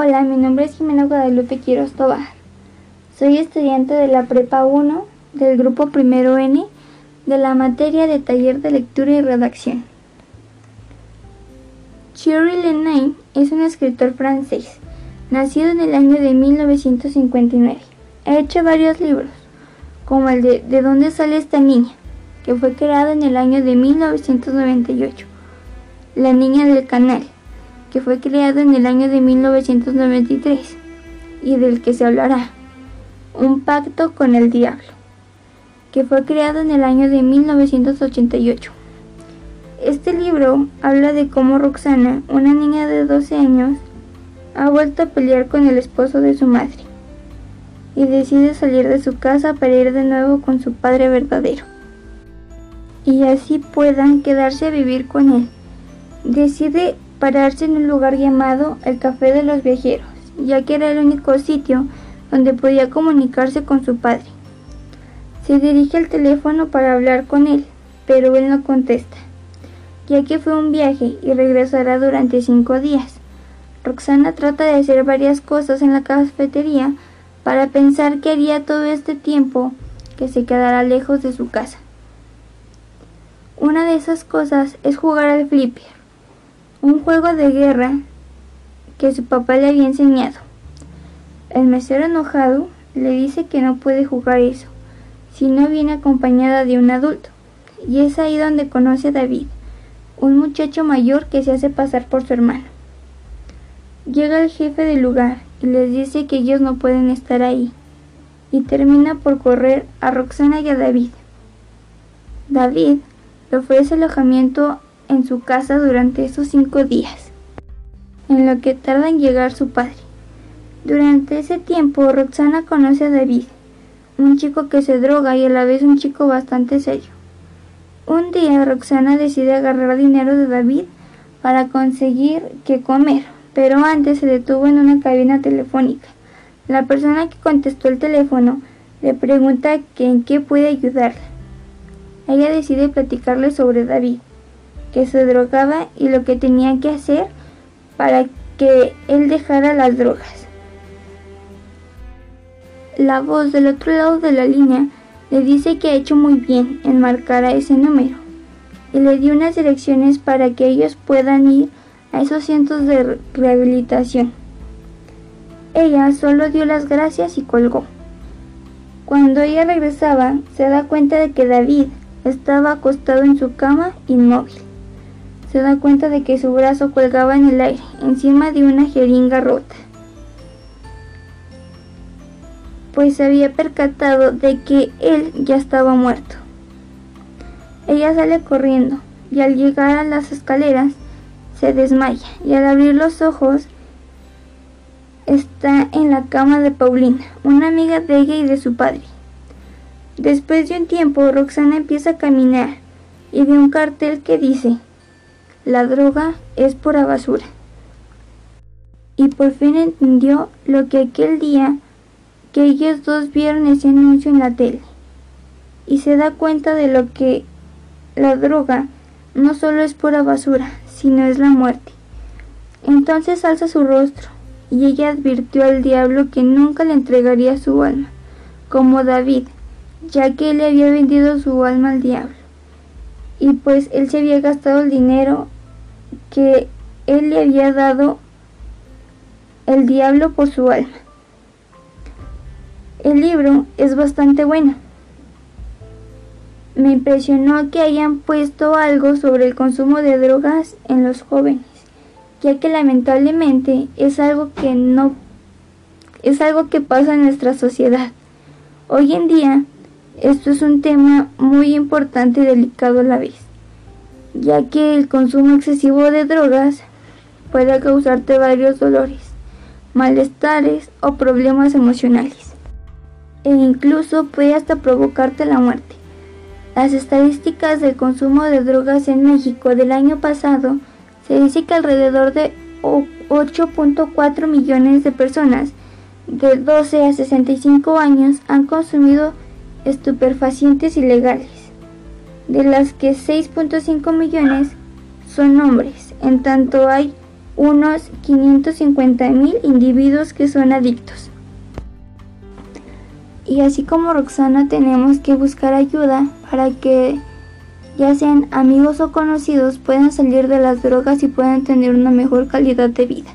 Hola, mi nombre es Jimena Guadalupe Quiroz Tobar. Soy estudiante de la Prepa 1 del grupo Primero N de la materia de taller de lectura y redacción. Thierry Lenay es un escritor francés, nacido en el año de 1959. Ha hecho varios libros, como el de ¿De dónde sale esta niña?, que fue creado en el año de 1998. La niña del canal, que fue creado en el año de 1993 y del que se hablará, Un pacto con el diablo, que fue creado en el año de 1988. Este libro habla de cómo Roxana, una niña de 12 años, ha vuelto a pelear con el esposo de su madre y decide salir de su casa para ir de nuevo con su padre verdadero y así puedan quedarse a vivir con él. Decide pararse en un lugar llamado el Café de los Viajeros, ya que era el único sitio donde podía comunicarse con su padre. Se dirige al teléfono para hablar con él, pero él no contesta, ya que fue un viaje y regresará durante cinco días. Roxana trata de hacer varias cosas en la cafetería para pensar que haría todo este tiempo que se quedará lejos de su casa. Una de esas cosas es jugar al flipper, un juego de guerra que su papá le había enseñado. El mesero enojado le dice que no puede jugar eso si no viene acompañada de un adulto, y es ahí donde conoce a David, un muchacho mayor que se hace pasar por su hermano. Llega el jefe del lugar y les dice que ellos no pueden estar ahí, y termina por correr a Roxana y a David. David le ofrece alojamiento en su casa durante esos cinco días, en lo que tarda en llegar su padre. Durante ese tiempo, Roxana conoce a David, un chico que se droga y a la vez un chico bastante serio. Un día, Roxana decide agarrar dinero de David para conseguir que comer, pero antes se detuvo en una cabina telefónica. La persona que contestó el teléfono le pregunta que en qué puede ayudarla. Ella decide platicarle sobre David que se drogaba y lo que tenía que hacer para que él dejara las drogas. La voz del otro lado de la línea le dice que ha hecho muy bien en marcar a ese número y le dio unas direcciones para que ellos puedan ir a esos cientos de rehabilitación. Ella solo dio las gracias y colgó. Cuando ella regresaba, se da cuenta de que David estaba acostado en su cama inmóvil se da cuenta de que su brazo colgaba en el aire, encima de una jeringa rota. Pues se había percatado de que él ya estaba muerto. Ella sale corriendo y al llegar a las escaleras se desmaya y al abrir los ojos está en la cama de Paulina, una amiga de ella y de su padre. Después de un tiempo, Roxana empieza a caminar y ve un cartel que dice la droga es pura basura. Y por fin entendió lo que aquel día que ellos dos vieron ese anuncio en la tele. Y se da cuenta de lo que la droga no solo es pura basura, sino es la muerte. Entonces alza su rostro y ella advirtió al diablo que nunca le entregaría su alma, como David, ya que él le había vendido su alma al diablo. Y pues él se había gastado el dinero que él le había dado el diablo por su alma. El libro es bastante bueno. Me impresionó que hayan puesto algo sobre el consumo de drogas en los jóvenes, ya que lamentablemente es algo que no es algo que pasa en nuestra sociedad. Hoy en día esto es un tema muy importante y delicado a la vez ya que el consumo excesivo de drogas puede causarte varios dolores, malestares o problemas emocionales, e incluso puede hasta provocarte la muerte. Las estadísticas del consumo de drogas en México del año pasado se dice que alrededor de 8.4 millones de personas de 12 a 65 años han consumido estupefacientes ilegales de las que 6.5 millones son hombres, en tanto hay unos 550.000 individuos que son adictos. Y así como Roxana tenemos que buscar ayuda para que ya sean amigos o conocidos puedan salir de las drogas y puedan tener una mejor calidad de vida.